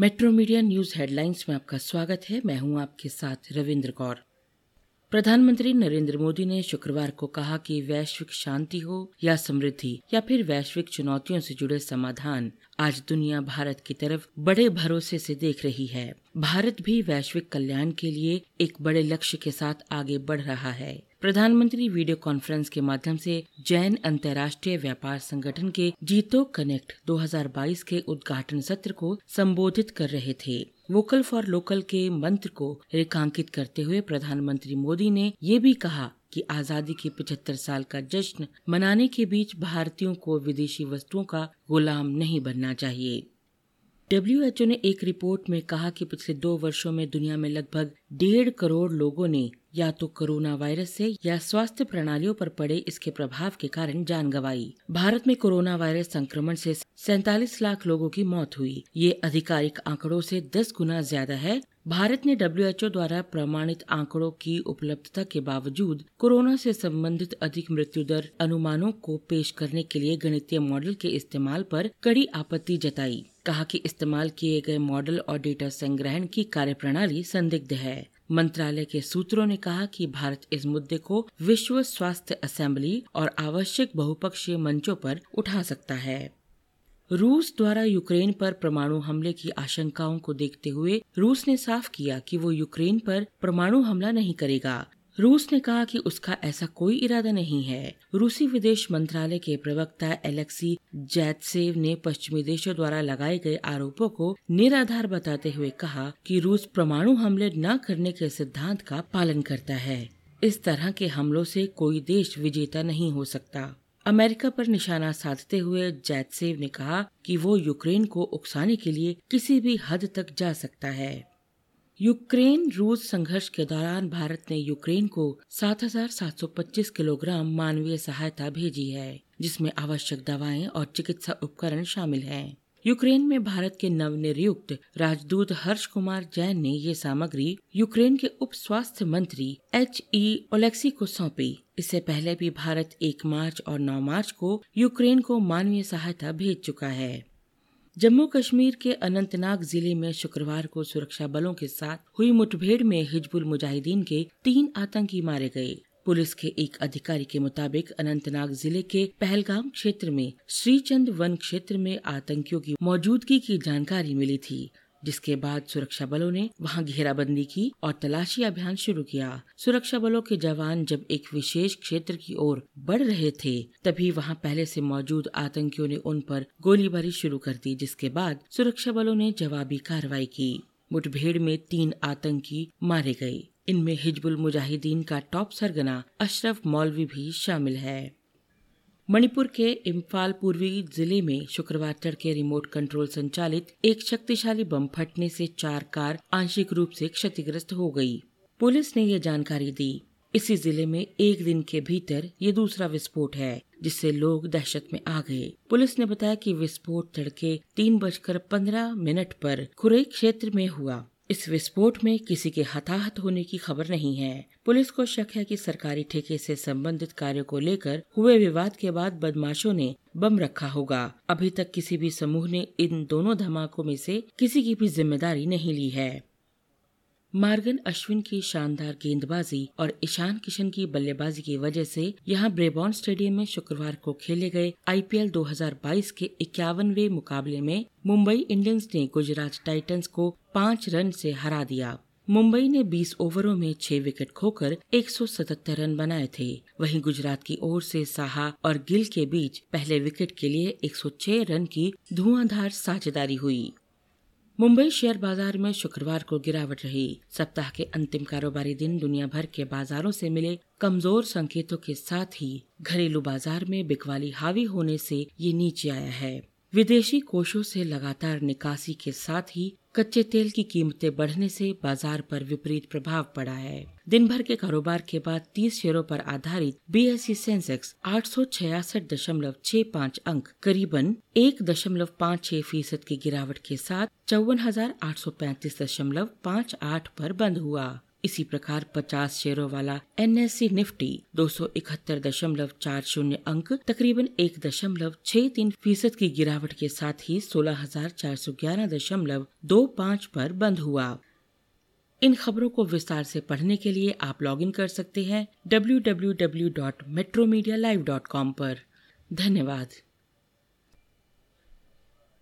Metro media news headlines में आपका स्वागत है। मैं हूँ आपके साथ रविंद्र कौर। प्रधानमंत्री नरेंद्र मोदी ने शुक्रवार को कहा कि वैश्विक शांति हो या समृद्धि, या फिर वैश्विक चुनौतियों से जुड़े समाधान, आज दुनिया भारत की तरफ़ बड़े भरोसे से देख रही है। भारत भी वैश्विक कल्याण के लिए एक बड़े लक्ष्य के साथ आगे बढ़ रहा है। प्रधानमंत्री वीडियो कॉन्फ्रेंस के माध्यम से जैन अंतर्राष्ट्रीय व्यापार संगठन के जीतो कनेक्ट 2022 के उद्घाटन सत्र को संबोधित कर रहे थे। वोकल फॉर लोकल के मंत्र को रेखांकित करते हुए प्रधानमंत्री मोदी ने ये भी कहा कि आज़ादी के 75 साल का जश्न मनाने के बीच भारतीयों को विदेशी वस्तुओं का गुलाम नहीं बनना चाहिए। डब्ल्यूएचओ ने एक रिपोर्ट में कहा कि पिछले दो वर्षों में दुनिया में लगभग डेढ़ करोड़ लोगों ने या तो कोरोना वायरस से या स्वास्थ्य प्रणालियों पर पड़े इसके प्रभाव के कारण जान गंवाई। भारत में कोरोना वायरस संक्रमण से सैतालीस लाख लोगों की मौत हुई। ये आधिकारिक आंकड़ों से 10 गुना ज़्यादा है। भारत ने डब्ल्यूएचओ द्वारा प्रमाणित आंकड़ों की उपलब्धता के बावजूद कोरोना से संबंधित अधिक मृत्यु दर अनुमानों को पेश करने के लिए गणितीय मॉडल के इस्तेमाल पर कड़ी आपत्ति जताई। कहा कि इस्तेमाल किए गए मॉडल और डेटा संग्रहण की कार्यप्रणाली संदिग्ध है। मंत्रालय के सूत्रों ने कहा कि भारत इस मुद्दे को विश्व स्वास्थ्य असेंबली और आवश्यक बहुपक्षीय मंचों पर उठा सकता है। रूस द्वारा यूक्रेन पर परमाणु हमले की आशंकाओं को देखते हुए रूस ने साफ़ किया कि वो यूक्रेन पर परमाणु हमला नहीं करेगा। रूस ने कहा कि उसका ऐसा कोई इरादा नहीं है। रूसी विदेश मंत्रालय के प्रवक्ता एलेक्सी जैतसेव ने पश्चिमी देशों द्वारा लगाए गए आरोपों को निराधार बताते हुए कहा कि रूस परमाणु हमले न करने के सिद्धांत का पालन करता है। इस तरह के हमलों से कोई देश विजेता नहीं हो सकता। अमेरिका पर निशाना साधते हुए जैतसेव ने कहा कि वो यूक्रेन को उकसाने के लिए किसी भी हद तक जा सकता है। यूक्रेन रूस संघर्ष के दौरान भारत ने यूक्रेन को 7,725 किलोग्राम मानवीय सहायता भेजी है जिसमें आवश्यक दवाएँ और चिकित्सा उपकरण शामिल हैं। यूक्रेन में भारत के नवनियुक्त राजदूत हर्ष कुमार जैन ने ये सामग्री यूक्रेन के उप स्वास्थ्य मंत्री एच ई ओलेक्सी को सौंपी इससे पहले भी भारत एक मार्च और 9 मार्च को यूक्रेन को मानवीय सहायता भेज चुका है जम्मू कश्मीर के अनंतनाग ज़िले में शुक्रवार को सुरक्षा बलों के साथ हुई मुठभेड़ में हिजबुल मुजाहिदीन के तीन आतंकी मारे गए। पुलिस के एक अधिकारी के मुताबिक अनंतनाग ज़िले के पहलगाम क्षेत्र में श्रीचंद वन क्षेत्र में आतंकियों की मौजूदगी की जानकारी मिली थी। जिसके बाद सुरक्षा बलों ने वहाँ घेराबंदी की और तलाशी अभियान शुरू किया। सुरक्षा बलों के जवान जब एक विशेष क्षेत्र की ओर बढ़ रहे थे, तभी वहाँ पहले से मौजूद आतंकियों ने उन पर गोलीबारी शुरू कर दी, जिसके बाद सुरक्षा बलों ने जवाबी कार्रवाई की। मुठभेड़ में तीन आतंकी मारे गए। इनमें हिजबुल मुजाहिदीन का टॉप सरगना अशरफ मौलवी भी शामिल है। मणिपुर के इम्फाल पूर्वी ज़िले में शुक्रवार तड़के रिमोट कंट्रोल संचालित एक शक्तिशाली बम फटने से चार कार आंशिक रूप से क्षतिग्रस्त हो गई। पुलिस ने यह जानकारी दी। इसी ज़िले में एक दिन के भीतर ये दूसरा विस्फोट है, जिससे लोग दहशत में आ गए। पुलिस ने बताया कि विस्फोट तड़के तीन बजकर पंद्रह मिनट पर खुरई क्षेत्र में हुआ। इस विस्फोट में किसी के हताहत होने की खबर नहीं है। पुलिस को शक है कि सरकारी ठेके से संबंधित कार्यों को लेकर हुए विवाद के बाद बदमाशों ने बम रखा होगा। अभी तक किसी भी समूह ने इन दोनों धमाकों में से किसी की भी ज़िम्मेदारी नहीं ली है। मार्गन अश्विन की शानदार गेंदबाजी और ईशान किशन की बल्लेबाजी की वजह से यहाँ ब्रेबॉन स्टेडियम में शुक्रवार को खेले गए आईपीएल 2022 के इक्यावनवे मुकाबले में मुंबई इंडियंस ने गुजरात टाइटंस को पाँच रन से हरा दिया। मुंबई ने 20 ओवरों में 6 विकेट खोकर 177 रन बनाए थे। वहीं गुजरात की ओर से साहा और गिल के बीच पहले विकेट के लिए 106 रन की धुआंधार साझेदारी हुई। मुंबई शेयर बाज़ार में शुक्रवार को गिरावट रही। सप्ताह के अंतिम कारोबारी दिन दुनिया भर के बाजारों से मिले कमज़ोर संकेतों के साथ ही घरेलू बाज़ार में बिकवाली हावी होने से ये नीचे आया है। विदेशी कोषों से लगातार निकासी के साथ ही कच्चे तेल की कीमतें बढ़ने से बाज़ार पर विपरीत प्रभाव पड़ा है। दिन भर के कारोबार के बाद 30 शेयरों पर आधारित सेंसेक्स आठ सौ छह पाँच अंक, करीबन एक दशमलव पाँच छह फ़ीसद की गिरावट के साथ चौवन हज़ार आठ सौ पैंतीस दशमलव पाँच आठ पर बंद हुआ। इसी प्रकार 50 शेयरों वाला एनएससी निफ्टी दो सौ इकहत्तर दशमलव चार शून्य अंक, तकरीबन एक दशमलव छह तीन फ़ीसद की गिरावट के साथ ही सोलह हज़ार चार सौ ग्यारह दशमलव दो पाँच पर बंद हुआ। इन खबरों को विस्तार से पढ़ने के लिए आप लॉगिन कर सकते हैं www.metromedia.live.com पर। धन्यवाद।